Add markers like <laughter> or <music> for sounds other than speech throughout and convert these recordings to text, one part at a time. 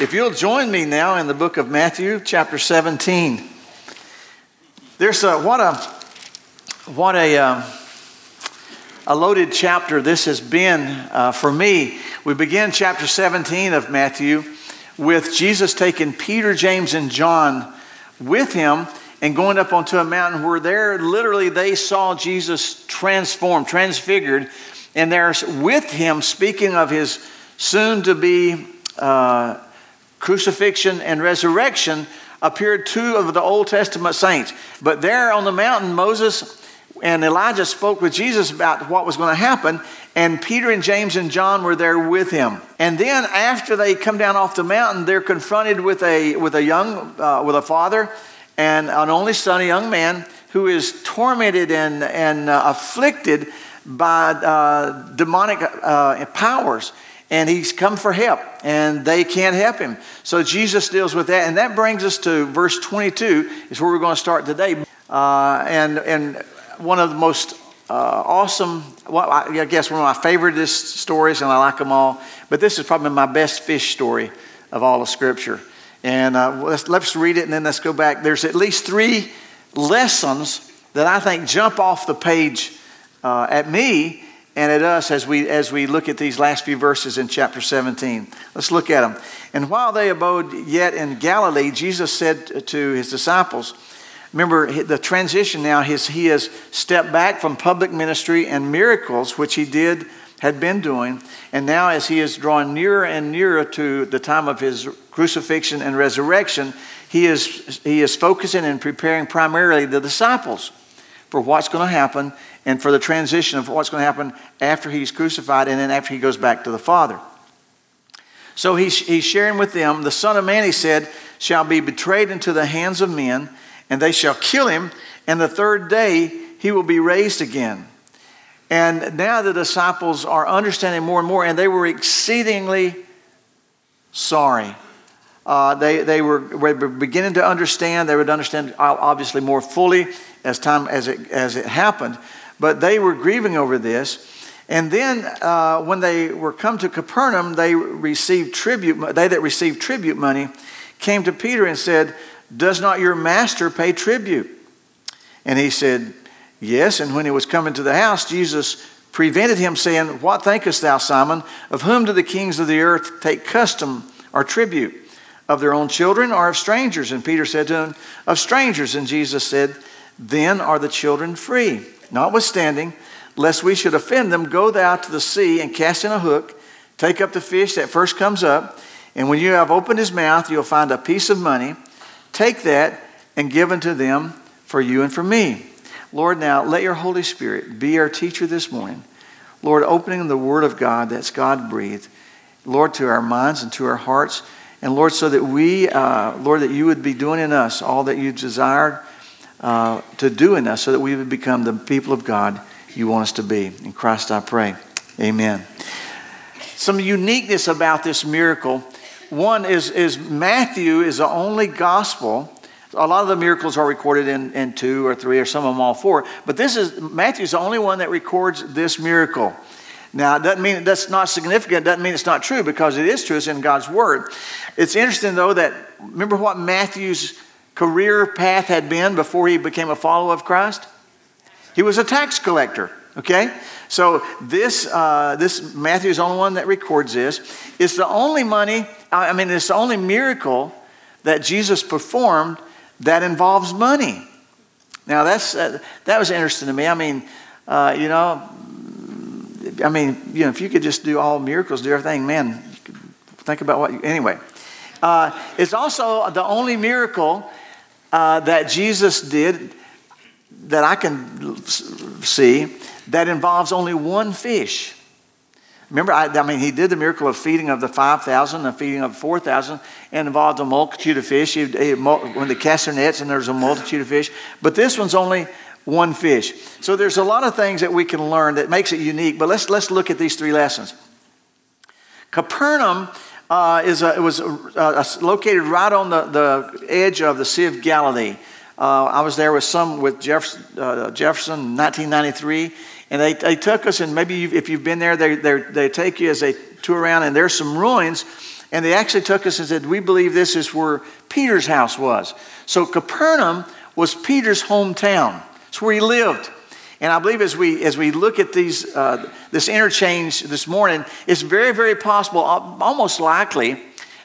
If you'll join me now in the book of Matthew, chapter 17. There's a, what a, what a, um, a loaded chapter this has been uh, for me. We begin chapter 17 of Matthew with Jesus taking Peter, James, and John with him and going up onto a mountain where there literally they saw Jesus transformed, transfigured, and they're with him speaking of his soon to be. Uh, crucifixion and resurrection appeared two of the Old Testament saints. But there on the mountain, Moses and Elijah spoke with Jesus about what was going to happen, and Peter and James and John were there with him. And then after they come down off the mountain, they're confronted with a with a young uh, with a father and an only son, a young man who is tormented and and uh, afflicted by uh, demonic uh, powers and he's come for help, and they can't help him. So Jesus deals with that, and that brings us to verse 22, is where we're going to start today. Uh, and, and one of the most uh, awesome, well, I guess one of my favorite stories, and I like them all, but this is probably my best fish story of all of Scripture. And uh, let's, let's read it, and then let's go back. There's at least three lessons that I think jump off the page uh, at me and at us as we, as we look at these last few verses in chapter 17. Let's look at them. And while they abode yet in Galilee, Jesus said to his disciples, Remember the transition now, he has stepped back from public ministry and miracles, which he did, had been doing. And now, as he is drawing nearer and nearer to the time of his crucifixion and resurrection, he is, he is focusing and preparing primarily the disciples for what's going to happen and for the transition of what's going to happen after he's crucified and then after he goes back to the Father. So he's, he's sharing with them, the Son of Man, he said, shall be betrayed into the hands of men, and they shall kill him, and the third day he will be raised again. And now the disciples are understanding more and more, and they were exceedingly sorry. Uh, they, they were, were beginning to understand. They would understand obviously more fully as time as it, as it happened. But they were grieving over this. And then uh, when they were come to Capernaum, they received tribute. They that received tribute money came to Peter and said, "Does not your master pay tribute?" And he said, "Yes." And when he was coming to the house, Jesus prevented him, saying, "What thinkest thou, Simon? Of whom do the kings of the earth take custom or tribute? Of their own children or of strangers?" And Peter said to him, "Of strangers." And Jesus said, "Then are the children free." Notwithstanding, lest we should offend them, go thou to the sea and cast in a hook, take up the fish that first comes up, and when you have opened his mouth, you'll find a piece of money. Take that and give unto them for you and for me. Lord, now let your Holy Spirit be our teacher this morning. Lord, opening the Word of God that's God breathed, Lord, to our minds and to our hearts. And Lord, so that we, uh, Lord, that you would be doing in us all that you desired uh, to do in us so that we would become the people of God you want us to be. In Christ I pray. Amen. Some uniqueness about this miracle. One is, is Matthew is the only gospel. A lot of the miracles are recorded in, in two or three, or some of them all four. But this is Matthew's the only one that records this miracle. Now, it doesn't mean that's not significant. It doesn't mean it's not true because it is true. It's in God's Word. It's interesting, though, that remember what Matthew's career path had been before he became a follower of Christ? He was a tax collector. Okay, so this uh, this Matthew's the only one that records this. It's the only money. I mean, it's the only miracle that Jesus performed that involves money. Now that's uh, that was interesting to me. I mean, uh, you know, I mean, you know, if you could just do all miracles, do everything, man. Think about what. You, anyway, uh, it's also the only miracle uh, that Jesus did that I can see that involves only one fish. Remember, I, I, mean, he did the miracle of feeding of the 5,000, the feeding of 4,000, and involved a multitude of fish. He, he, when they cast their nets, and there's a multitude of fish. But this one's only one fish. So there's a lot of things that we can learn that makes it unique. But let's, let's look at these three lessons. Capernaum uh, is a, it was uh, located right on the, the edge of the Sea of Galilee. Uh, I was there with some with Jefferson, uh, Jefferson in 1993, and they, they took us, and maybe you've, if you've been there, they, they take you as they tour around, and there's some ruins, And they actually took us and said, We believe this is where Peter's house was. So Capernaum was Peter's hometown. It's where he lived. And I believe as we, as we look at these, uh, this interchange this morning, it's very, very possible, almost likely,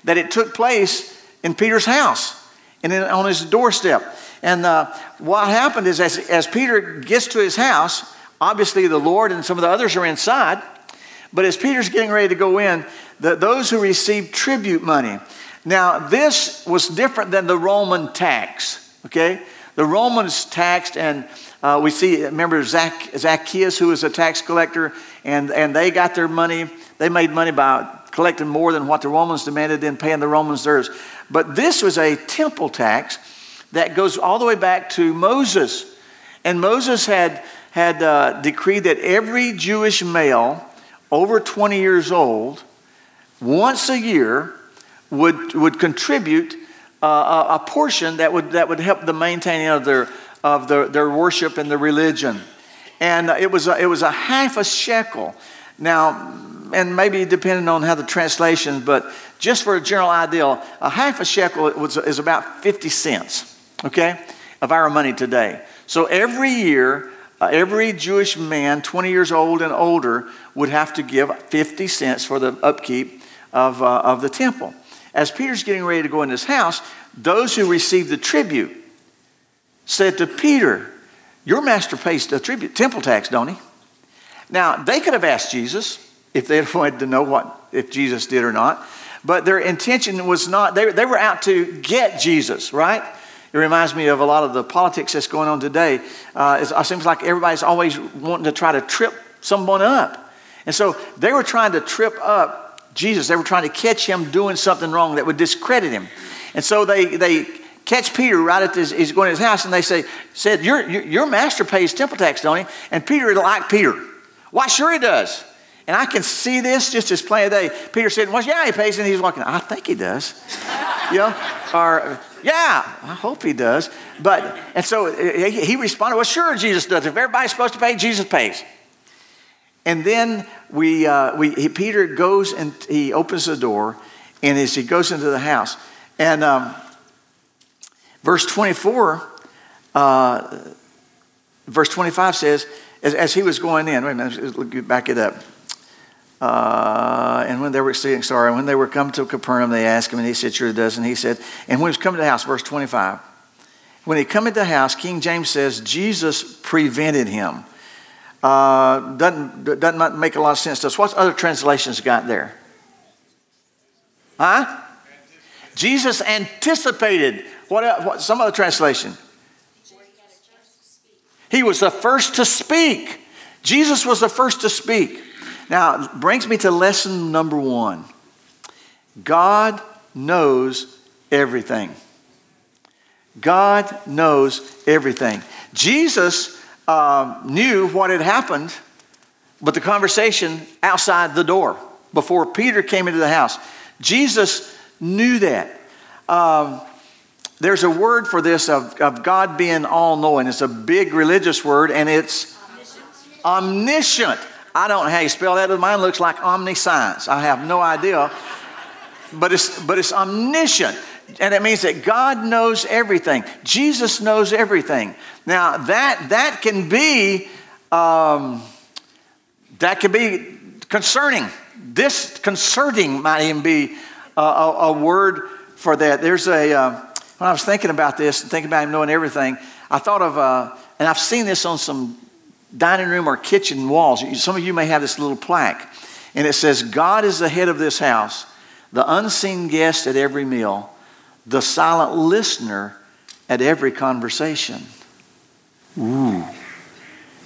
that it took place in Peter's house and in, on his doorstep. And uh, what happened is, as, as Peter gets to his house, obviously the Lord and some of the others are inside. But as Peter's getting ready to go in, the, those who received tribute money. Now, this was different than the Roman tax, okay? The Romans taxed, and uh, we see, remember Zac, Zacchaeus, who was a tax collector, and, and they got their money. They made money by collecting more than what the Romans demanded, then paying the Romans theirs. But this was a temple tax that goes all the way back to Moses. And Moses had, had uh, decreed that every Jewish male over 20 years old, once a year, would, would contribute uh, a, a, portion that would, that would help the maintaining of their, of their, their worship and their religion. And it was, a, it was a half a shekel. Now, and maybe depending on how the translation, but just for a general idea, a half a shekel was, is about 50 cents, okay, of our money today. So every year, uh, every Jewish man 20 years old and older would have to give 50 cents for the upkeep of, uh, of the temple. As Peter's getting ready to go in his house, those who received the tribute said to Peter, Your master pays the tribute, temple tax, don't he? Now, they could have asked Jesus if they had <laughs> wanted to know what if Jesus did or not, but their intention was not, they, they were out to get Jesus, right? It reminds me of a lot of the politics that's going on today. Uh, it seems like everybody's always wanting to try to trip someone up. And so they were trying to trip up Jesus. They were trying to catch him doing something wrong that would discredit him. And so they, they catch Peter right at this, he's going to his house, and they say, said, your, your, your master pays temple tax, don't he? And Peter like Peter. Why, sure he does. And I can see this just as plain as day. Peter said, Well, yeah, he pays. And he's walking, I think he does. <laughs> you know? Or, yeah, I hope he does. But, and so he responded, Well, sure, Jesus does. If everybody's supposed to pay, Jesus pays. And then we, uh, we he, Peter goes and he opens the door, and as he goes into the house, and um, verse 24, uh, verse 25 says, as, as, he was going in, wait a minute, back it up. Uh, and when they were seeing, sorry, when they were come to Capernaum, they asked him, and he said, Sure, does. And he said, and when he was coming to the house, verse 25, when he come into the house, King James says, Jesus prevented him. Uh, doesn't, doesn't make a lot of sense to us. What's other translations got there? Huh? Jesus anticipated. What, what some other translation? He was the first to speak. Jesus was the first to speak. Now, brings me to lesson number one God knows everything. God knows everything. Jesus uh, knew what had happened, but the conversation outside the door before Peter came into the house. Jesus knew that. Um, there's a word for this of, of God being all knowing. It's a big religious word, and it's omniscient. omniscient. I don't know how you spell that. Mine looks like omniscience. I have no idea. But it's, but it's omniscient. And it means that God knows everything. Jesus knows everything. Now, that, that can be, um, that can be concerning. Disconcerting might even be a, a, a word for that. There's a, uh, when I was thinking about this and thinking about him knowing everything, I thought of, uh, and I've seen this on some dining room or kitchen walls. Some of you may have this little plaque, and it says, God is the head of this house, the unseen guest at every meal, the silent listener at every conversation. Ooh.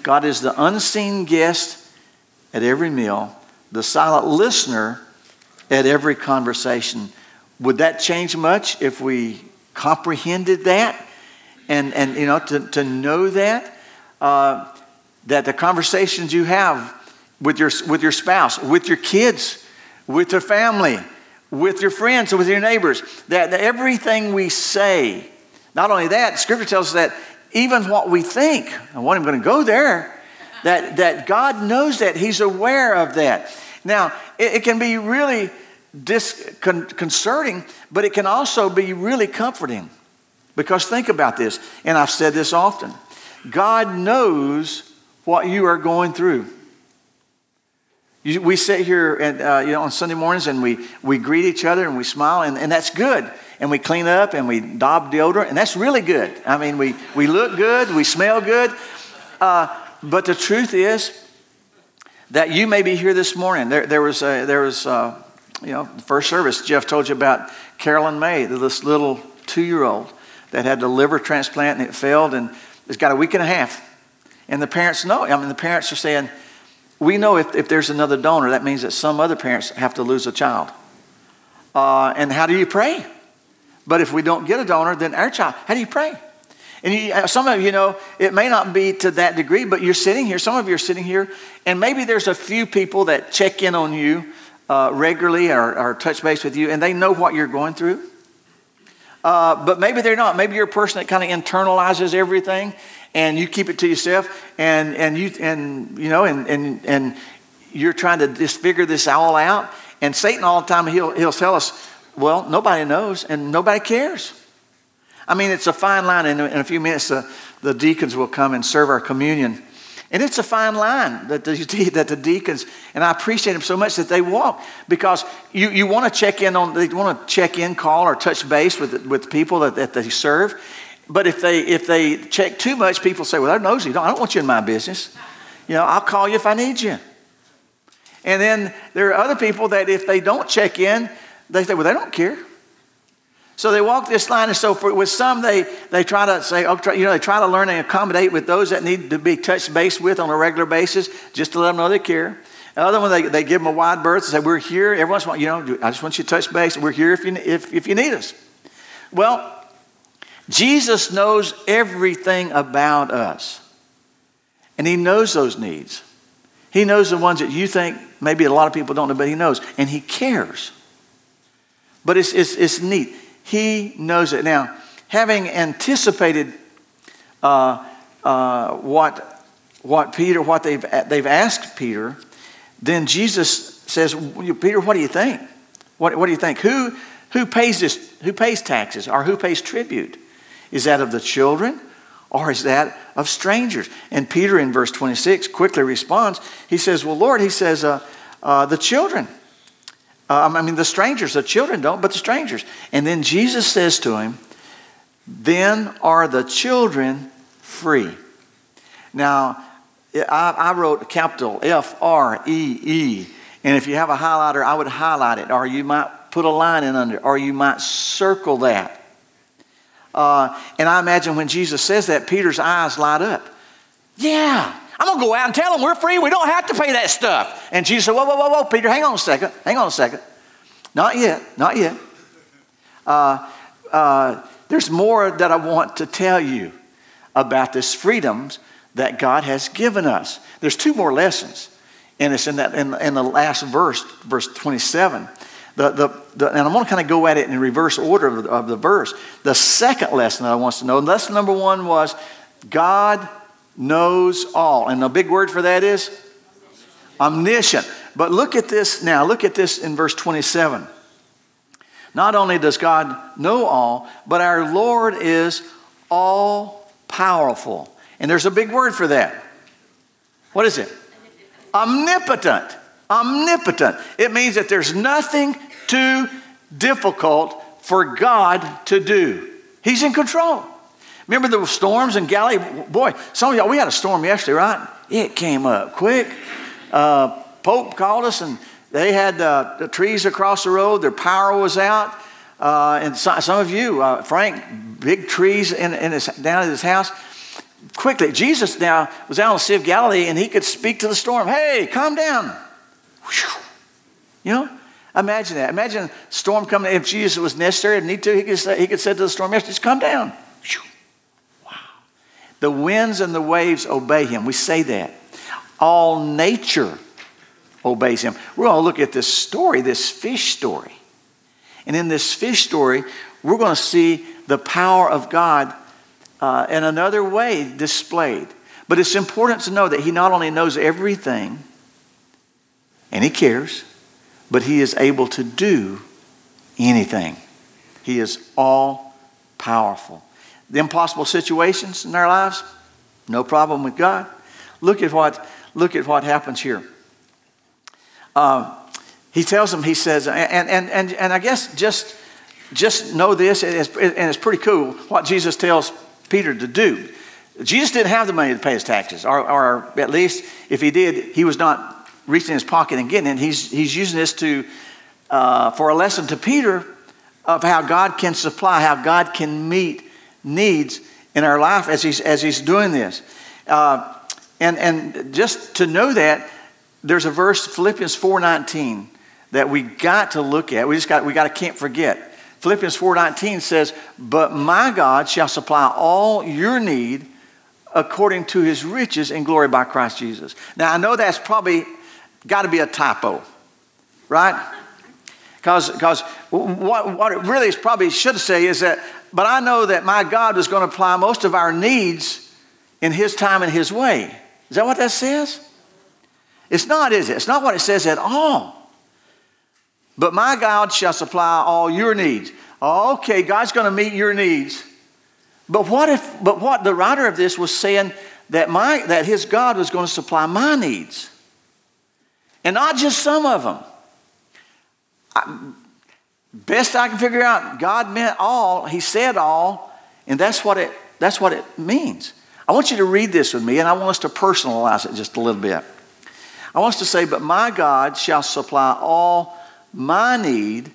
God is the unseen guest at every meal, the silent listener at every conversation. Would that change much if we comprehended that and, and you know, to, to know that? Uh, that the conversations you have with your, with your spouse, with your kids, with your family, with your friends, with your neighbors, that, that everything we say, not only that, Scripture tells us that even what we think, I him going to go there, that, that God knows that. He's aware of that. Now, it, it can be really disconcerting, but it can also be really comforting. Because think about this, and I've said this often God knows what you are going through. You, we sit here and, uh, you know, on Sunday mornings and we, we greet each other and we smile, and, and that's good. And we clean up and we daub deodorant, and that's really good. I mean, we, we look good, we smell good. Uh, but the truth is that you may be here this morning. There, there was, a, there was a, you know, the first service, Jeff told you about Carolyn May, this little two year old that had the liver transplant and it failed and it's got a week and a half. And the parents know. I mean, the parents are saying, we know if, if there's another donor, that means that some other parents have to lose a child. Uh, and how do you pray? But if we don't get a donor, then our child, how do you pray? And you, uh, some of you know, it may not be to that degree, but you're sitting here, some of you are sitting here, and maybe there's a few people that check in on you uh, regularly or, or, touch base with you, and they know what you're going through. Uh, but maybe they're not. Maybe you're a person that kind of internalizes everything, and you keep it to yourself, and and you and you know, and and and you're trying to just figure this all out. And Satan all the time he'll he'll tell us, well, nobody knows and nobody cares. I mean, it's a fine line. In, in a few minutes, the, the deacons will come and serve our communion. And it's a fine line that the, <laughs> that the deacons, and I appreciate them so much that they walk because you, you want to check in on, they want to check in, call, or touch base with, with people that, that they serve. But if they, if they check too much, people say, well, they're nosy. I don't want you in my business. You know, I'll call you if I need you. And then there are other people that if they don't check in, they say, well, they don't care. So they walk this line, and so for, with some, they, they try to say, you know, they try to learn and accommodate with those that need to be touched base with on a regular basis, just to let them know they care. The other one, they, they give them a wide berth and say, we're here. Everyone's, while you know, I just want you to touch base. We're here if you, if, if you need us. Well, Jesus knows everything about us, and He knows those needs. He knows the ones that you think maybe a lot of people don't know, but He knows, and He cares. But it's, it's, it's neat. He knows it. Now, having anticipated uh, uh, what, what Peter, what they've, they've asked Peter, then Jesus says, Peter, what do you think? What, what do you think? Who, who pays this? Who pays taxes or who pays tribute? Is that of the children or is that of strangers? And Peter in verse 26 quickly responds. He says, Well, Lord, he says, uh, uh, the children. Um, I mean, the strangers, the children don't, but the strangers. And then Jesus says to him, Then are the children free. Now, I, I wrote capital F R E E. And if you have a highlighter, I would highlight it, or you might put a line in under, or you might circle that. Uh, and I imagine when Jesus says that, Peter's eyes light up. Yeah, I'm going to go out and tell them we're free. We don't have to pay that stuff. And Jesus said, Whoa, whoa, whoa, whoa, Peter, hang on a second. Hang on a second. Not yet. Not yet. Uh, uh, there's more that I want to tell you about this freedoms that God has given us. There's two more lessons. And it's in, that, in, in the last verse, verse 27. The, the, the, and I'm going to kind of go at it in reverse order of the, of the verse. The second lesson that I want to know, lesson number one was God knows all. And the big word for that is omniscient. But look at this now. Look at this in verse 27. Not only does God know all, but our Lord is all powerful. And there's a big word for that. What is it? Omnipotent. Omnipotent. It means that there's nothing too difficult for God to do. He's in control. Remember the storms in Galilee? Boy, some of y'all, we had a storm yesterday, right? It came up quick. Uh, Pope called us and they had uh, the trees across the road, their power was out. Uh, and so, some of you, uh, Frank, big trees in, in his, down at his house. Quickly, Jesus now was out on the Sea of Galilee and he could speak to the storm. Hey, calm down. You know, imagine that. Imagine a storm coming. If Jesus was necessary and need to, he could say, he could say to the storm, just calm down. The winds and the waves obey him. We say that. All nature obeys him. We're going to look at this story, this fish story. And in this fish story, we're going to see the power of God uh, in another way displayed. But it's important to know that he not only knows everything, and he cares, but He is able to do anything. He is all powerful. The impossible situations in our lives, no problem with God. Look at what, look at what happens here. Uh, he tells them, he says, and, and, and, and I guess just, just know this, and it's, and it's pretty cool what Jesus tells Peter to do. Jesus didn't have the money to pay his taxes, or, or at least if he did, he was not reaching his pocket and getting it. He's, he's using this to, uh, for a lesson to Peter of how God can supply, how God can meet needs in our life as he's, as he's doing this. Uh, and, and just to know that, there's a verse, Philippians 4.19, that we got to look at. We just got, we got to can't forget. Philippians 4.19 says, But my God shall supply all your need according to his riches in glory by Christ Jesus. Now, I know that's probably got to be a typo, right? Because what, what it really probably should say is that, but I know that my God is going to apply most of our needs in His time and His way. Is that what that says? It's not, is it? It's not what it says at all. But my God shall supply all your needs. Okay, God's going to meet your needs. But what if, but what the writer of this was saying that my, that his God was going to supply my needs. And not just some of them. I, best I can figure out, God meant all. He said all, and that's what it that's what it means. I want you to read this with me, and I want us to personalize it just a little bit. I want us to say, "But my God shall supply all my need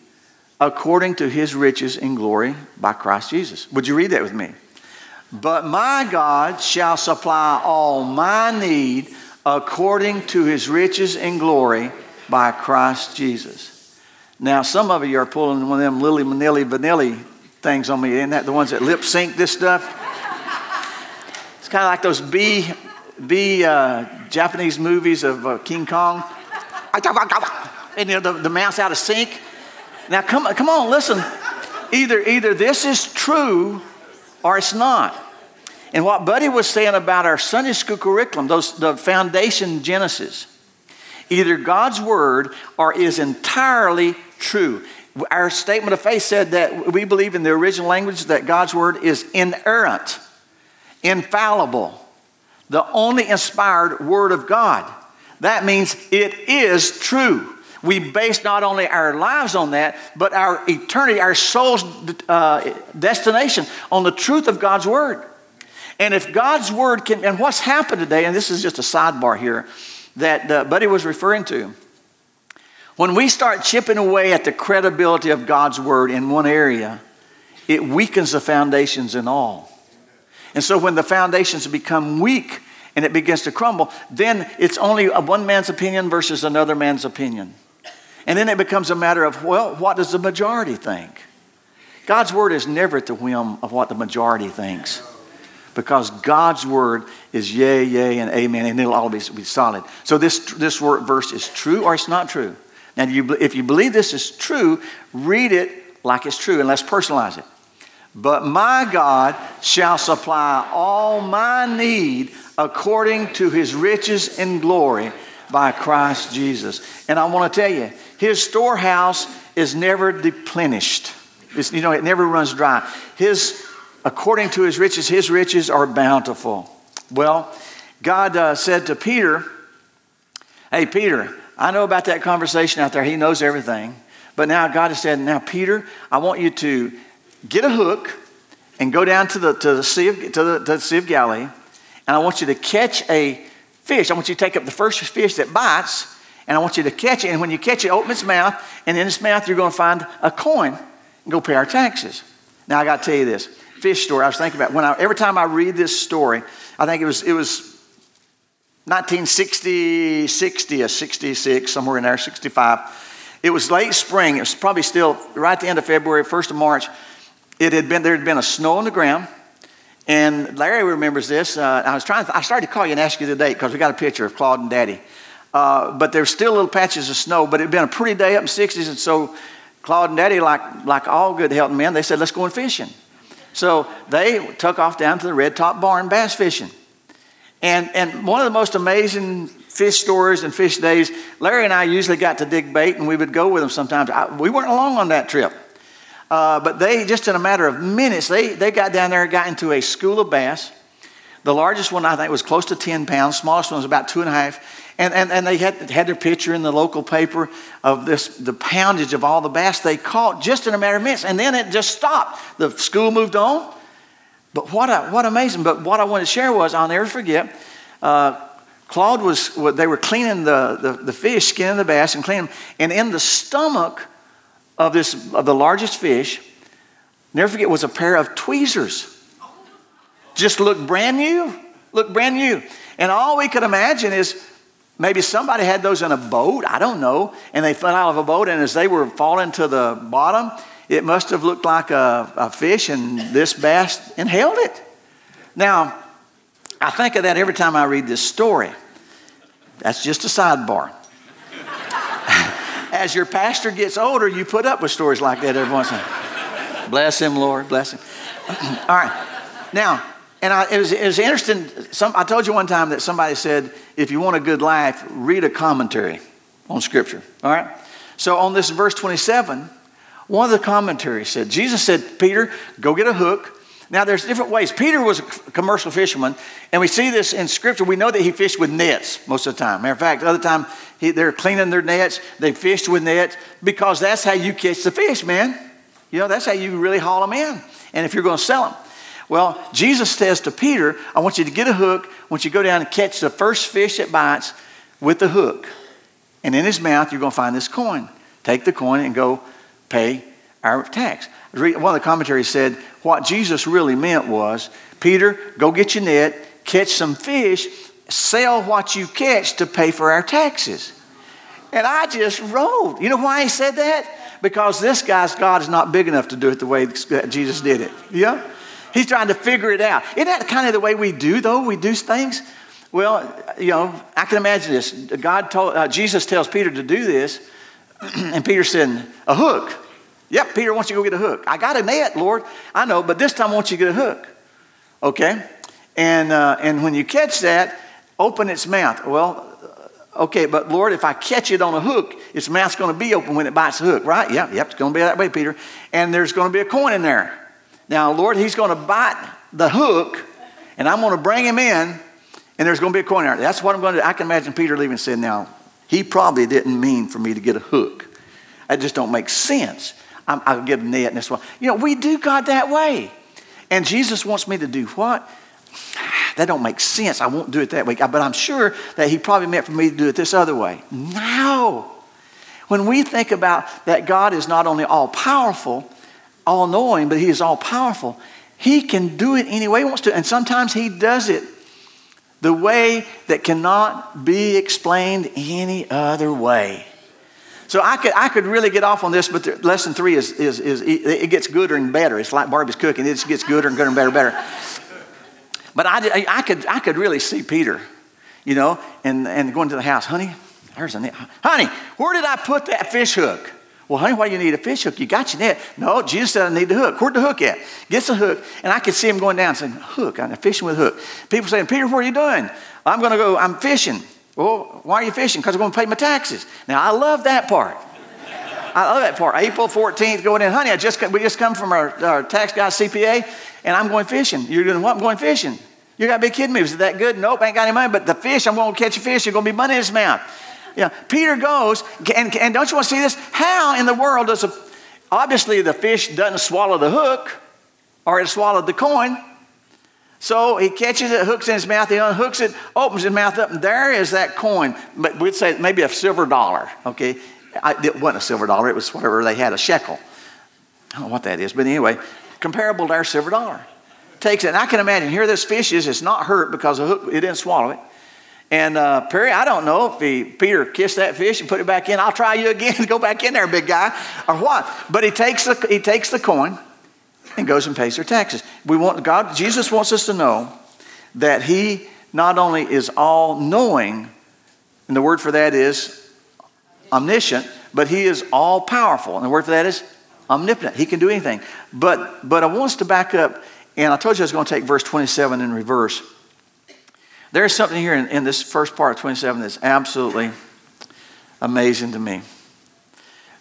according to His riches in glory by Christ Jesus." Would you read that with me? But my God shall supply all my need according to His riches in glory by Christ Jesus. Now, some of you are pulling one of them Lily Manilli Vanilli things on me. Isn't that the ones that lip sync this stuff? it's kind of like those B, B uh, Japanese movies of uh, King Kong. And you know, the, the mouse out of sync. Now, come, come on, listen. Either, either this is true or it's not. And what Buddy was saying about our Sunday school curriculum, those, the foundation Genesis, either God's word or is entirely true. Our statement of faith said that we believe in the original language that God's word is inerrant, infallible, the only inspired word of God. That means it is true. We base not only our lives on that, but our eternity, our soul's uh, destination on the truth of God's word. And if God's word can, and what's happened today, and this is just a sidebar here that uh, Buddy was referring to. When we start chipping away at the credibility of God's word in one area, it weakens the foundations in all. And so when the foundations become weak and it begins to crumble, then it's only one man's opinion versus another man's opinion. And then it becomes a matter of, well, what does the majority think? God's word is never at the whim of what the majority thinks because God's word is yea, yea, and amen, and it'll always be solid. So this, this word, verse is true or it's not true. Now, you, if you believe this is true, read it like it's true, and let's personalize it. But my God shall supply all my need according to his riches in glory by Christ Jesus. And I want to tell you, his storehouse is never deplenished. It's, you know, it never runs dry. His, according to his riches, his riches are bountiful. Well, God uh, said to Peter, Hey, Peter, I know about that conversation out there. He knows everything. But now God has said, Now, Peter, I want you to get a hook and go down to the, to the, sea, of, to the, to the sea of Galilee, and I want you to catch a fish. I want you to take up the first fish that bites, and I want you to catch it. And when you catch it, open its mouth, and in its mouth, you're going to find a coin and go pay our taxes. Now, I got to tell you this fish story. I was thinking about when I, every time I read this story, I think it was, it was 1960, 60 or 66, somewhere in there, 65. It was late spring. It was probably still right at the end of February, 1st of March. It had been, there had been a snow on the ground. And Larry remembers this. Uh, I was trying, to, I started to call you and ask you the date because we got a picture of Claude and Daddy. Uh, but there's still little patches of snow, but it had been a pretty day up in the 60s. And so Claude and Daddy, like, like all good Helton men, they said, let's go and fishing. So they took off down to the Red Top Barn bass fishing. And, and one of the most amazing fish stories and fish days, Larry and I usually got to dig bait and we would go with them sometimes. I, we weren't along on that trip. Uh, but they, just in a matter of minutes, they, they got down there and got into a school of bass. The largest one, I think, was close to 10 pounds. Smallest one was about two and a half. And, and, and they had, had their picture in the local paper of this, the poundage of all the bass they caught just in a matter of minutes. And then it just stopped. The school moved on. But what, a, what amazing. But what I wanted to share was, I'll never forget, uh, Claude was, they were cleaning the, the, the fish, skinning the bass and cleaning them. And in the stomach of, this, of the largest fish, never forget, was a pair of tweezers. Just looked brand new. Looked brand new. And all we could imagine is maybe somebody had those in a boat, I don't know, and they fell out of a boat, and as they were falling to the bottom, it must have looked like a, a fish, and this bass inhaled it. Now, I think of that every time I read this story. That's just a sidebar. <laughs> As your pastor gets older, you put up with stories like that every once in a while. Bless him, Lord. Bless him. <clears throat> All right. Now, and I, it, was, it was interesting. Some, I told you one time that somebody said, if you want a good life, read a commentary on Scripture. All right? So on this verse 27, one of the commentaries said, Jesus said, Peter, go get a hook. Now, there's different ways. Peter was a commercial fisherman, and we see this in Scripture. We know that he fished with nets most of the time. Matter of fact, other time he, they're cleaning their nets, they fished with nets because that's how you catch the fish, man. You know, that's how you really haul them in. And if you're going to sell them. Well, Jesus says to Peter, I want you to get a hook. I want you to go down and catch the first fish that bites with the hook. And in his mouth, you're going to find this coin. Take the coin and go pay our tax. One of the commentaries said what Jesus really meant was Peter, go get your net, catch some fish, sell what you catch to pay for our taxes. And I just rolled. You know why he said that? Because this guy's God is not big enough to do it the way Jesus did it. Yeah? He's trying to figure it out. Isn't that kind of the way we do, though? We do things. Well, you know, I can imagine this. God told uh, Jesus tells Peter to do this, <clears throat> and Peter said, "A hook." Yep, Peter wants you to go get a hook. I got a net, Lord. I know, but this time I want you to get a hook. Okay? And, uh, and when you catch that, open its mouth. Well, uh, okay, but Lord, if I catch it on a hook, its mouth's going to be open when it bites the hook, right? Yep, yep, it's going to be that way, Peter. And there's going to be a coin in there. Now, Lord, he's going to bite the hook, and I'm going to bring him in, and there's going to be a coin in there. That's what I'm going to do. I can imagine Peter leaving saying, now, he probably didn't mean for me to get a hook. That just don't make sense. i will get a net and this one. You know, we do God that way. And Jesus wants me to do what? <sighs> That don't make sense. I won't do it that way. But I'm sure that he probably meant for me to do it this other way. No. When we think about that God is not only all powerful, all knowing, but he is all powerful, he can do it any way he wants to. And sometimes he does it the way that cannot be explained any other way. So I could, I could really get off on this, but the, lesson three is, is, is it gets gooder and better. It's like Barbie's cooking. It just gets gooder and gooder and better and better. But I, I, could, I could really see Peter, you know, and, and going to the house. Honey, there's a. Honey, where did I put that fish hook? Well, honey, why do you need a fish hook? You got your net. No, Jesus said I need the hook. Where'd the hook at? Gets the hook, and I could see him going down saying, Hook, I'm fishing with a hook. People saying, Peter, what are you doing? I'm going to go, I'm fishing. Well, why are you fishing? Because I'm going to pay my taxes. Now, I love that part. I love that part. April 14th, going in, honey, I just we just come from our, our tax guy CPA, and I'm going fishing. You're doing what? I'm going fishing. You got to be kidding me. Was it that good? Nope, ain't got any money. But the fish, I'm going to catch a fish. You're going to be money in his mouth. Yeah. Peter goes, and, and don't you want to see this? How in the world does a, obviously the fish doesn't swallow the hook, or it swallowed the coin. So he catches it, hooks in his mouth, he unhooks it, opens his mouth up, and there is that coin. But we'd say maybe a silver dollar, okay? I, it wasn't a silver dollar, it was whatever they had, a shekel. I don't know what that is, but anyway, comparable to our silver dollar. Takes it, and I can imagine here this fish is, it's not hurt because the hook, it didn't swallow it. And uh, Perry, I don't know if he, Peter kissed that fish and put it back in. I'll try you again. <laughs> Go back in there, big guy, or what? But he takes the, he takes the coin and goes and pays their taxes. We want God, Jesus wants us to know that He not only is all knowing, and the word for that is omniscient, but He is all powerful. And the word for that is omnipotent. He can do anything. But but I want us to back up, and I told you I was going to take verse 27 in reverse. There's something here in, in this first part of 27 that's absolutely amazing to me.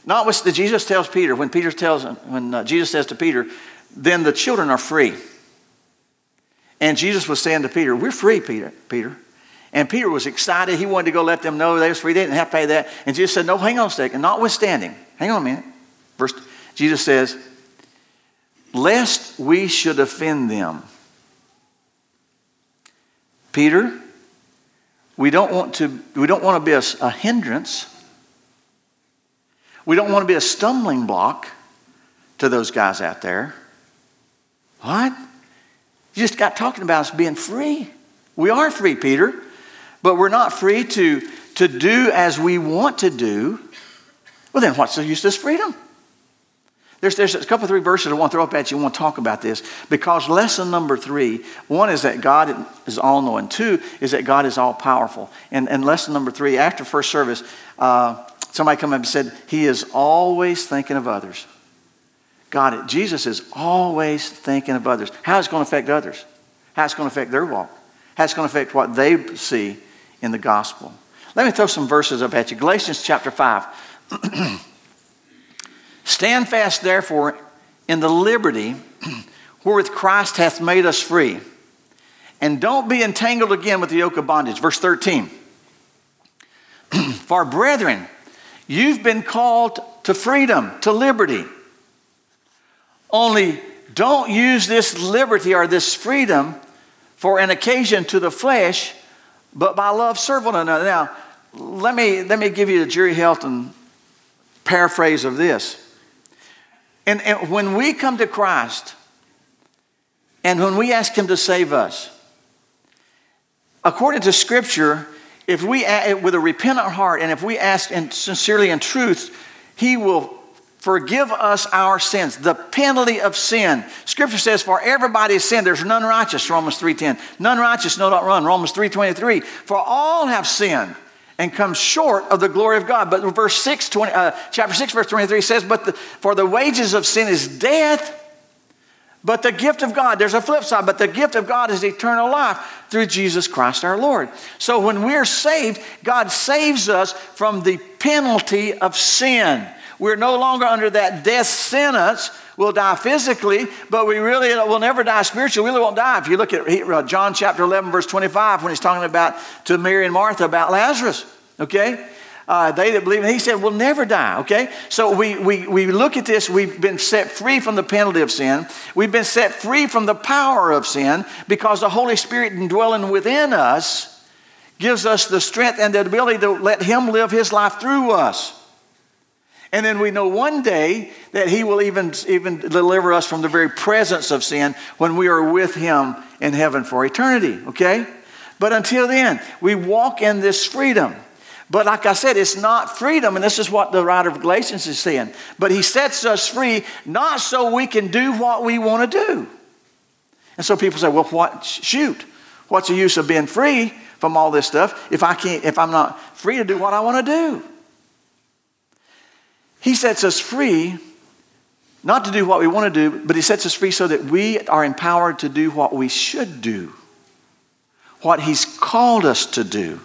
Not what Jesus tells Peter, when Peter tells when uh, Jesus says to Peter, then the children are free. And Jesus was saying to Peter, We're free, Peter, Peter. And Peter was excited. He wanted to go let them know they was free. They didn't have to pay that. And Jesus said, No, hang on a second. Notwithstanding, hang on a minute. Verse, Jesus says, Lest we should offend them. Peter, we don't want to, we don't want to be a, a hindrance. We don't want to be a stumbling block to those guys out there. What? You just got talking about us being free. We are free, Peter, but we're not free to, to do as we want to do. Well, then what's the use of this freedom? There's, there's a couple of three verses I want to throw up at you. I want to talk about this because lesson number three one is that God is all knowing, two is that God is all powerful. And, and lesson number three, after first service, uh, somebody come up and said, He is always thinking of others. God, it Jesus is always thinking of others. How it's going to affect others? How it's going to affect their walk? How it's going to affect what they see in the gospel? Let me throw some verses up at you. Galatians chapter 5. <clears throat> Stand fast, therefore, in the liberty <clears throat> wherewith Christ hath made us free. And don't be entangled again with the yoke of bondage. Verse 13. <clears throat> For brethren, you've been called to freedom, to liberty. Only don't use this liberty or this freedom for an occasion to the flesh, but by love serve one another. Now, let me, let me give you the Jerry Helton paraphrase of this. And, and when we come to Christ, and when we ask Him to save us, according to Scripture, if we, with a repentant heart, and if we ask and sincerely in truth, He will forgive us our sins the penalty of sin. Scripture says for everybody's sin there's none righteous romans 3.10 none righteous no not run romans 3.23 for all have sinned and come short of the glory of god but verse 6 20, uh, chapter 6 verse 23 says but the, for the wages of sin is death but the gift of God, there's a flip side, but the gift of God is eternal life through Jesus Christ our Lord. So when we're saved, God saves us from the penalty of sin. We're no longer under that death sentence. We'll die physically, but we really will never die spiritually. We really won't die. If you look at uh, John chapter 11, verse 25, when he's talking about to Mary and Martha about Lazarus, okay? Uh, they that believe, and he said, will never die, okay? So we, we, we look at this, we've been set free from the penalty of sin. We've been set free from the power of sin because the Holy Spirit indwelling within us gives us the strength and the ability to let Him live His life through us. And then we know one day that He will even, even deliver us from the very presence of sin when we are with Him in heaven for eternity, okay? But until then, we walk in this freedom. But like I said, it's not freedom, and this is what the writer of Galatians is saying. But he sets us free not so we can do what we want to do. And so people say, well, what, shoot, what's the use of being free from all this stuff if I can't, if I'm not free to do what I want to do? He sets us free not to do what we want to do, but He sets us free so that we are empowered to do what we should do, what He's called us to do.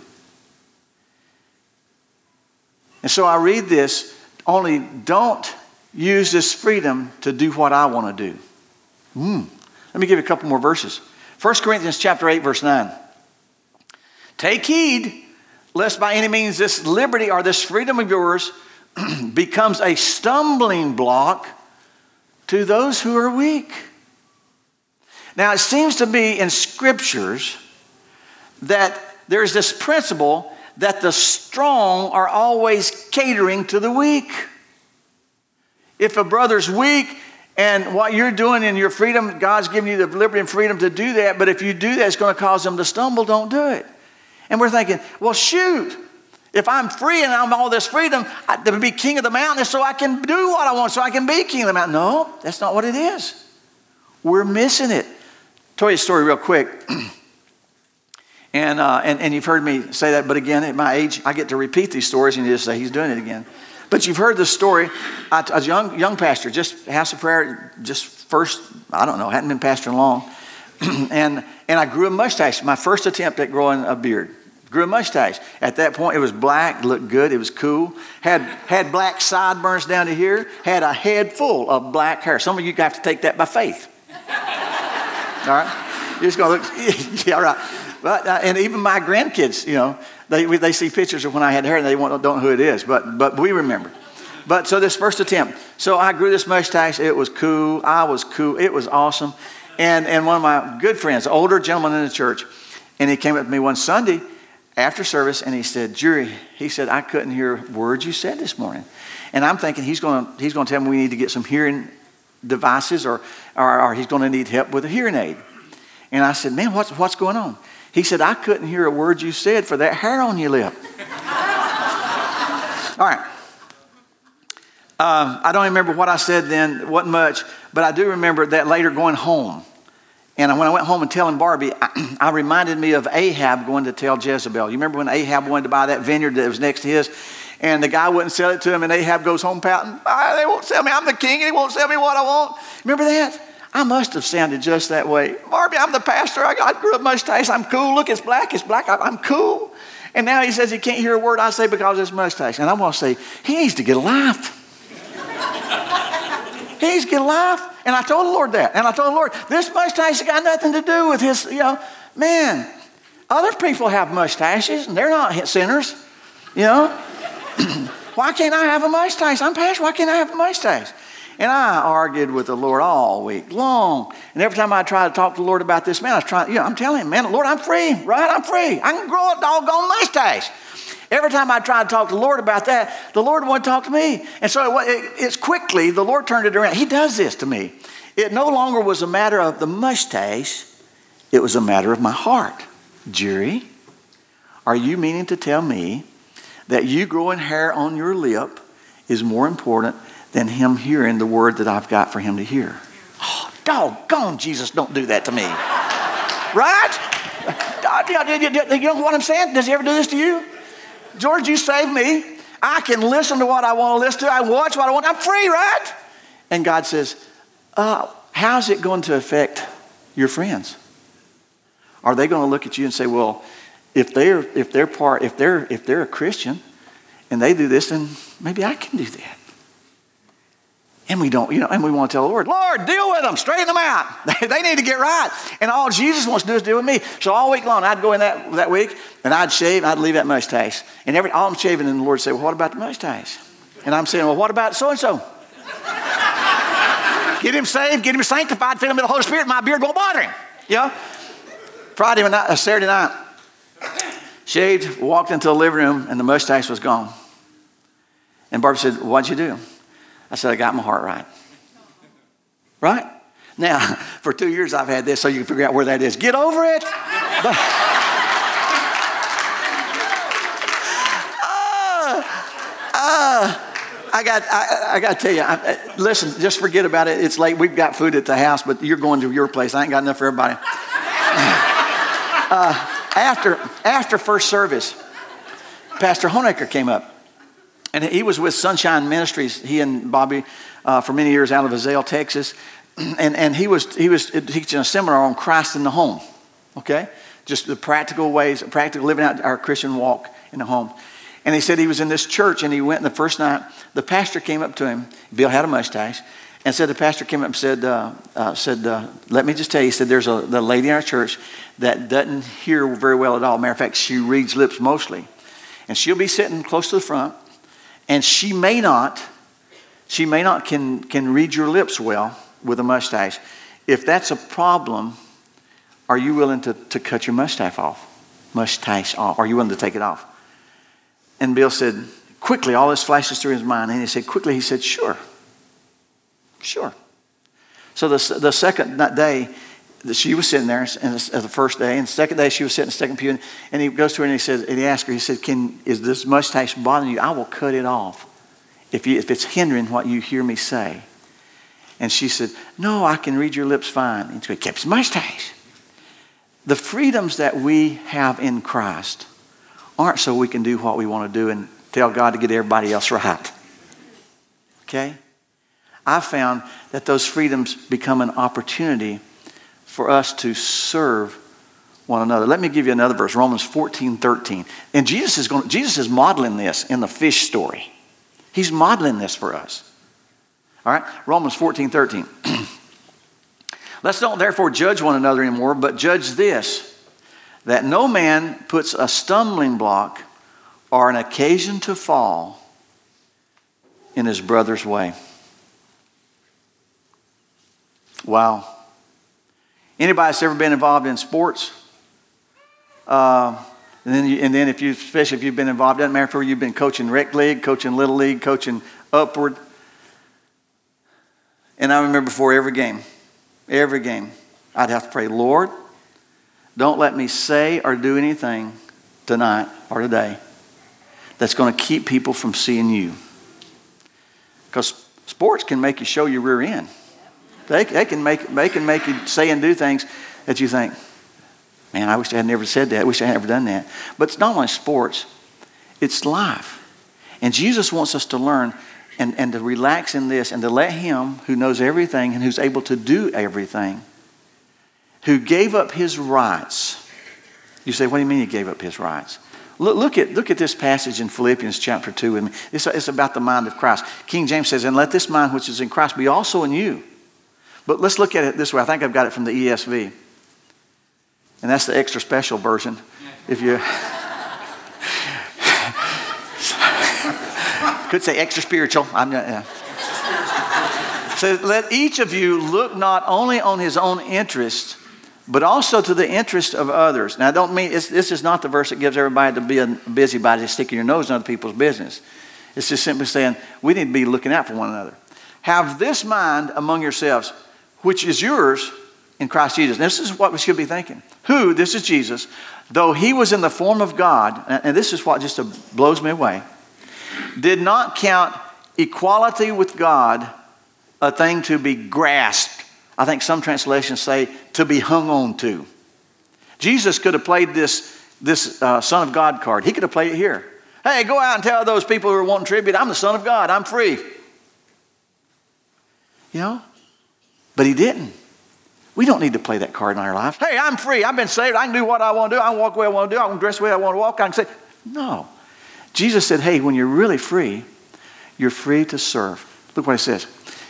And so I read this only don't use this freedom to do what I want to do. Mm. Let me give you a couple more verses. 1 Corinthians chapter 8 verse 9. Take heed lest by any means this liberty or this freedom of yours <clears throat> becomes a stumbling block to those who are weak. Now, it seems to be in scriptures that there's this principle that the strong are always catering to the weak. If a brother's weak and what you're doing in your freedom, God's giving you the liberty and freedom to do that, but if you do that, it's going to cause them to stumble, don't do it. And we're thinking, well, shoot, if I'm free and I'm all this freedom, I, to be king of the mountain so I can do what I want, so I can be king of the mountain. No, that's not what it is. We're missing it. I'll tell you a story real quick. <clears throat> and, uh, and, and you've heard me say that, but again, at my age, I get to repeat these stories and you just say, he's doing it again. But you've heard the story. I, a young, young pastor, just house of prayer, just first, I don't know, hadn't been pastoring long. <clears throat> and, and I grew a mustache, my first attempt at growing a beard. Grew a mustache. At that point, it was black, looked good, it was cool. Had, had black sideburns down to here, had a head full of black hair. Some of you have to take that by faith. <laughs> All right? You're just going to look, <laughs> yeah, all right. But, uh, and even my grandkids, you know, they, they see pictures of when I had hair and they don't know who it is, but, but we remember. But so this first attempt, so I grew this mustache. It was cool. I was cool. It was awesome. And, and one of my good friends, older gentleman in the church, and he came up to me one Sunday after service and he said, Jerry, he said, I couldn't hear words you said this morning. And I'm thinking he's going to, he's going to tell me we need to get some hearing devices or, or, or he's going to need help with a hearing aid. And I said, Man, what's, what's going on? He said, I couldn't hear a word you said for that hair on your lip. <laughs> All right. Uh, I don't remember what I said then, wasn't much, but I do remember that later going home. And when I went home and telling Barbie, I, <clears throat> I, reminded me of Ahab going to tell Jezebel. You remember when Ahab wanted to buy that vineyard that was next to his? And the guy wouldn't sell it to him, and Ahab goes home pouting, ah, They won't sell me. I'm the king, and he won't sell me what I want. Remember that? I must have sounded just that way. Barbie, I'm the pastor. I, I grew up mustache. I'm cool. Look, it's black. It's black. I, I'm cool. And now he says he can't hear a word I say because of his mustache. And I want to say, he needs to get a life. <laughs> He's getting life. And I told the Lord that. And I told the Lord, this mustache has got nothing to do with his, you know, man, other people have mustaches and they're not sinners, you know. <clears throat> why can't I have a mustache? I'm pastor. Why can't I have a mustache? And I argued with the Lord all week long. And every time I tried to talk to the Lord about this, man, I was trying, you know, I'm telling him, man, Lord, I'm free, right? I'm free. I can grow a doggone mustache. Every time I tried to talk to the Lord about that, the Lord wouldn't talk to me. And so it, it, it's quickly, the Lord turned it around. He does this to me. It no longer was a matter of the mustache, it was a matter of my heart. Jerry, are you meaning to tell me that you growing hair on your lip is more important than him hearing the word that I've got for him to hear? Oh, doggone, Jesus, don't do that to me. <laughs> right? <laughs> You don't know what I'm saying? Does he ever do this to you? George, you saved me. I can listen to what I want to listen to. I watch what I want. I'm free, right? And God says, uh, how's it going to affect your friends? Are they going to look at you and say, well, if they're if they're part if they're if they're a Christian and they do this, then maybe I can do that. And we don't, you know, and we want to tell the Lord, Lord, deal with them, straighten them out. <laughs> they need to get right. And all Jesus wants to do is deal with me. So all week long, I'd go in that, that week and I'd shave, I'd leave that mustache. And every all I'm shaving, and the Lord say, Well, what about the mustache? And I'm saying, Well, what about so and so? Get him saved, get him sanctified, fill him with the Holy Spirit, my beard won't bother him. Yeah? Friday night, uh, Saturday night, shaved, walked into the living room, and the mustache was gone. And Barbara said, What'd you do? I said, I got my heart right. Right? Now, <laughs> for two years I've had this, so you can figure out where that is. Get over it. <laughs> Uh, <laughs> uh, I got, I, I, got to tell you, I, listen, just forget about it. It's late. We've got food at the house, but you're going to your place. I ain't got enough for everybody. uh, after, after first service, Pastor Honecker came up and he was with Sunshine Ministries, he and Bobby, uh, for many years out of Azle, Texas. <clears throat> And, and he, was, he was teaching a seminar on Christ in the home, okay? Just the practical ways, practical living out our Christian walk in the home. And he said he was in this church and he went the first night. The pastor came up to him. Bill had a mustache. And said the pastor came up and said, uh, uh, said uh, let me just tell you, he said, there's a the lady in our church that doesn't hear very well at all. Matter of fact, she reads lips mostly. And she'll be sitting close to the front and she may not, she may not can, can read your lips well with a mustache. If that's a problem, are you willing to, to cut your mustache off? Mustache off. Are you willing to take it off? And Bill said, quickly, all this flashes through his mind. And he said, quickly, he said, sure. Sure. So the, the second day, she was sitting there and the first day, and the second day she was sitting in the second pew, and he goes to her and he says, and he asks her, he said, "Can is this mustache bothering you? I will cut it off if you, if it's hindering what you hear me say." And she said, "No, I can read your lips fine." And he kept his mustache. The freedoms that we have in Christ aren't so we can do what we want to do and tell God to get everybody else right. Okay? I found that those freedoms become an opportunity for us to serve one another. Let me give you another verse, Romans 14, 13. And Jesus is going Jesus is modeling this in the fish story. He's modeling this for us. All right? Romans 14, 13. <clears throat> Let's don't therefore judge one another anymore, but judge this that no man puts a stumbling block or an occasion to fall in his brother's way. Wow. Anybody that's ever been involved in sports? Uh, and then, you, and then if you, especially if you've been involved, doesn't matter if you've been coaching rec league, coaching little league, coaching upward. And I remember before every game, every game, I'd have to pray, Lord, don't let me say or do anything tonight or today that's going to keep people from seeing you. Because sports can make you show your rear end. They, they, can make, they can make you say and do things that you think, man, I wish I had never said that. I wish I had never done that. But it's not only sports, it's life. And Jesus wants us to learn and, and to relax in this and to let Him, who knows everything and who's able to do everything, who gave up His rights. You say, what do you mean He gave up His rights? Look, look, at, look at this passage in Philippians chapter 2 with me. It's, it's about the mind of Christ. King James says, And let this mind which is in Christ be also in you. But let's look at it this way. I think I've got it from the ESV. And that's the extra special version. If you. <laughs> Could say extra spiritual. I'm not. Yeah. So let each of you look not only on his own interest, but also to the interest of others. Now, I don't mean this is not the verse that gives everybody to be a busybody sticking your nose in other people's business. It's just simply saying we need to be looking out for one another. Have this mind among yourselves, which is yours in Christ Jesus. this is what we should be thinking. Who, this is Jesus, though he was in the form of God, and this is what just blows me away did not count equality with God a thing to be grasped. I think some translations say to be hung on to. Jesus could have played this, this uh, Son of God card. He could have played it here. Hey, go out and tell those people who are wanting tribute, I'm the Son of God, I'm free. You know? But he didn't. We don't need to play that card in our lives. Hey, I'm free. I've been saved. I can do what I want to do. I can walk the way I want to do. I can dress the way I want to walk. I can say, no. Jesus said, hey, when you're really free, you're free to serve. Look what he says.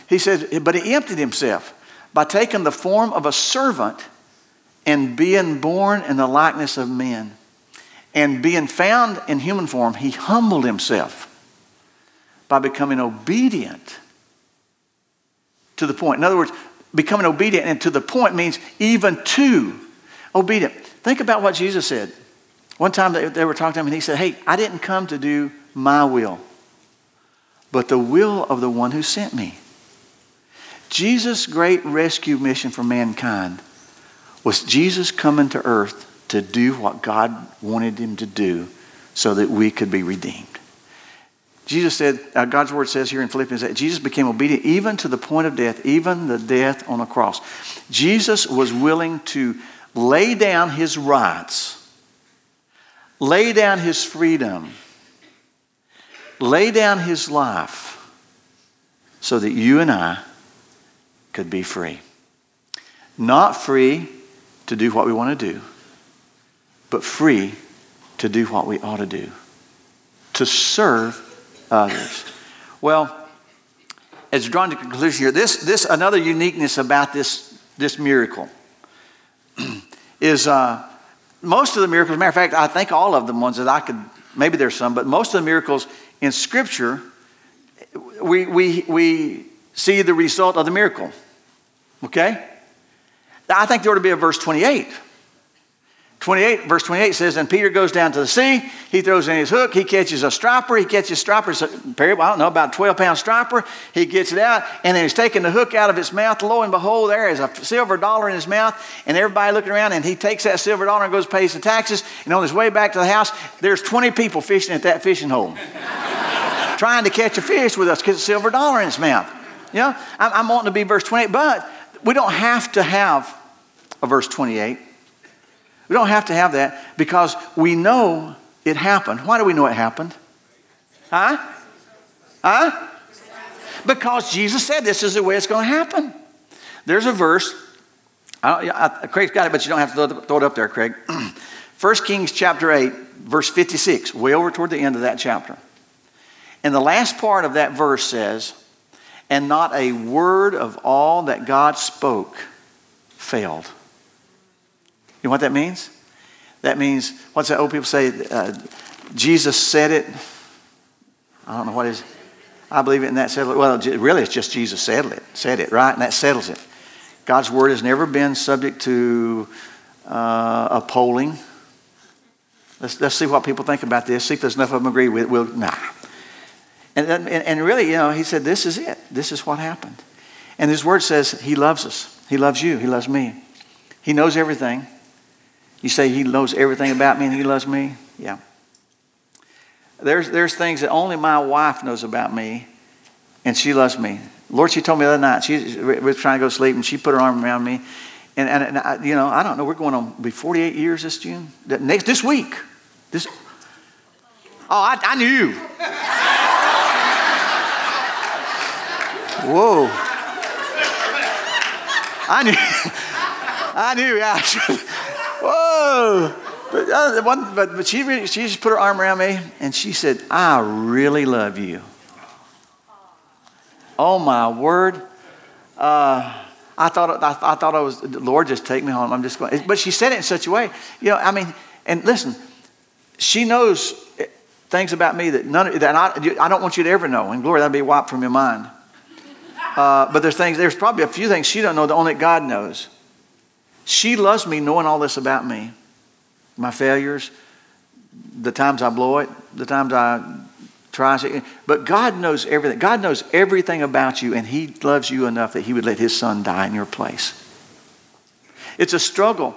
He says, but he emptied himself by taking the form of a servant and being born in the likeness of men. And being found in human form, he humbled himself by becoming obedient to the point. In other words, becoming obedient and to the point means even to obedient. Think about what Jesus said. One time they, they were talking to him and he said, Hey, I didn't come to do my will, but the will of the one who sent me. Jesus' great rescue mission for mankind was Jesus coming to earth to do what God wanted him to do so that we could be redeemed. Jesus said, uh, God's word says here in Philippians that Jesus became obedient even to the point of death, even the death on the cross. Jesus was willing to lay down his rights lay down his freedom, lay down his life so that you and I could be free. Not free to do what we want to do, but free to do what we ought to do, to serve others. Well, as drawn to conclusion here, this, this another uniqueness about this, this miracle <clears throat> is uh, most of the miracles, matter of fact, I think all of the ones that I could, maybe there's some, but most of the miracles in Scripture, we, we, we see the result of the miracle. Okay? I think there ought to be a verse 28 28, verse 28 says, And Peter goes down to the sea. He throws in his hook. He catches a striper. He catches a striper, I don't know, about 12 pound striper. He gets it out, and then he's taking the hook out of its mouth. Lo and behold, there is a silver dollar in his mouth, and everybody looking around, and he takes that silver dollar and goes pays the taxes. And on his way back to the house, there's 20 people fishing at that fishing hole, <laughs> trying to catch a fish with us because a silver dollar in his mouth. You know, I'm wanting to be verse 28, but we don't have to have a verse 28. We don't have to have that because we know it happened. Why do we know it happened? Huh? Huh? Because Jesus said this is the way it's going to happen. There's a verse I, I, Craig's got it, but you don't have to throw it up there, Craig. <clears throat> 1 Kings chapter 8, verse 56, way over toward the end of that chapter. And the last part of that verse says, And not a word of all that God spoke failed. You know what that means? That means, what's that old people say? Uh, Jesus said it. I don't know what is. I believe it, and that settles it. Well, really, it's just Jesus said it, said it, right? And that settles it. God's word has never been subject to uh, a polling. Let's, let's see what people think about this. See if there's enough of them agree with. Well, nah. And, and, and really, you know, he said, this is it. This is what happened. And his word says he loves us. He loves you. He loves me. He knows everything. You say he knows everything about me and he loves me? Yeah. There's, there's things that only my wife knows about me, and she loves me. Lord, she told me the other night, she was trying to go to sleep, and she put her arm around me. And, and, and I, you know, I don't know, we're going on be 48 years this June? Next, this week. This, oh, I, I knew. Whoa. I knew. <laughs> I knew. Yeah. <laughs> But, uh, one, but, but she, really, she just put her arm around me and she said, I really love you. Oh, my word. Uh, I thought, I, I, thought I was, Lord, just take me home. I'm just going. But she said it in such a way. You know, I mean, and listen, she knows things about me that none that I, I don't want you to ever know. And glory, that'll be wiped from your mind. Uh, but there's things, there's probably a few things she don't know that only God knows. She loves me knowing all this about me my failures, the times I blow it, the times I try. To, But God knows everything. God knows everything about you, and He loves you enough that He would let His Son die in your place. It's a struggle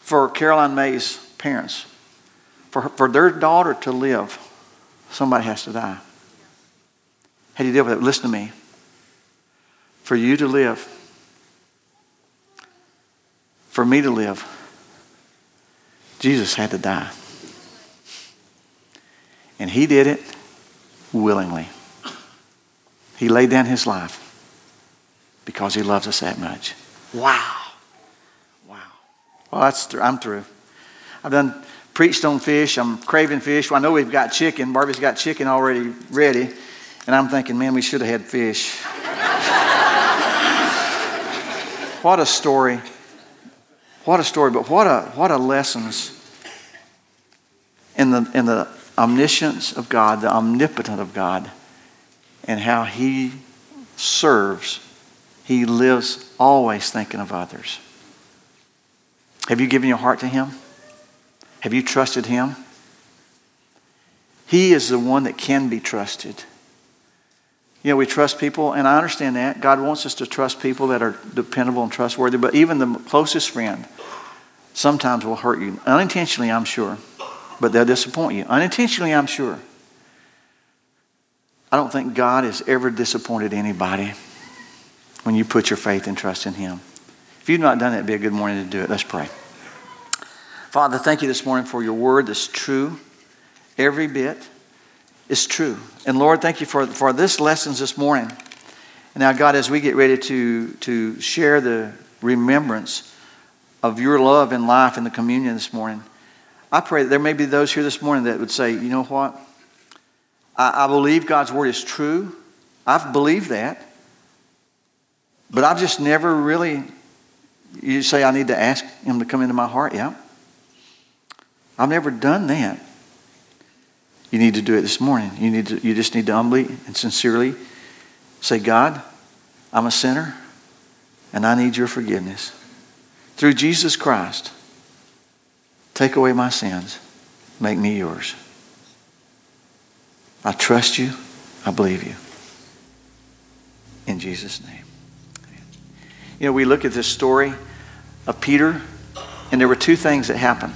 for Caroline May's parents. For, for their daughter to live, somebody has to die. How do you deal with it? Listen to me. For you to live, for me to live, Jesus had to die. And he did it willingly. He laid down his life because he loves us that much. Wow. Wow. Well, that's I'm through. I've done preached on fish. I'm craving fish. Well, I know we've got chicken. Barbie's got chicken already ready. And I'm thinking, man, we should have had fish. <laughs> what a story. What a story, but what a, what a lessons in the, in the omniscience of God, the omnipotent of God, and how He serves. He lives always thinking of others. Have you given your heart to Him? Have you trusted Him? He is the one that can be trusted. You know, we trust people, and I understand that. God wants us to trust people that are dependable and trustworthy, but even the closest friend sometimes will hurt you. Unintentionally, I'm sure, but they'll disappoint you. Unintentionally, I'm sure. I don't think God has ever disappointed anybody when you put your faith and trust in Him. If you've not done that, it'd be a good morning to do it. Let's pray. Father, thank you this morning for your word that's true. Every bit is true. And Lord, thank you for, for this lessons this morning. And now, God, as we get ready to, to share the remembrance of your love and life in the communion this morning, I pray that there may be those here this morning that would say, you know what? I, I believe God's word is true. I've believed that. But I've just never really, you say, I need to ask Him to come into my heart. Yeah. I've never done that. You need to do it this morning. You, need to, you just need to humbly and sincerely say, God, I'm a sinner and I need your forgiveness through Jesus Christ, take away my sins, make me yours. I trust you. I believe you. In Jesus' name. You know, we look at this story of Peter, and there were two things that happened.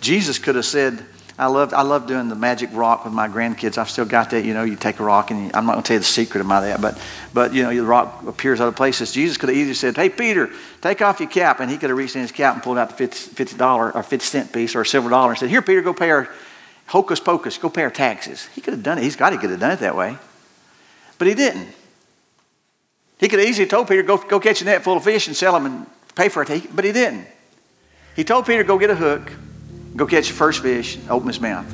Jesus could have said, I love, I love doing the magic rock with my grandkids. I've still got that. You know, you take a rock, and you, I'm not going to tell you the secret of my that, but, but you know, the rock appears other places. Jesus could have easily said, "Hey, Peter, take off your cap," and he could have reached in his cap and pulled out the fifty dollar or fifty cent piece or a silver dollar and said, "Here, Peter, go pay our hocus pocus, go pay our taxes." He could have done it. He's got. to could have done it that way, but he didn't. He could have easily told Peter, "Go, go catch a net full of fish and sell them and pay for it, but he didn't. He told Peter, go get a hook, go catch your first fish, open his mouth.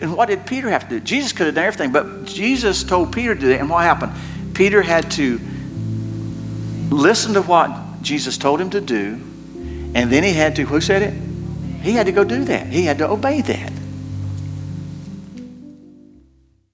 And what did Peter have to do? Jesus could have done everything, but Jesus told Peter to do that. And what happened? Peter had to listen to what Jesus told him to do, and then he had to, who said it? He had to go do that. He had to obey that.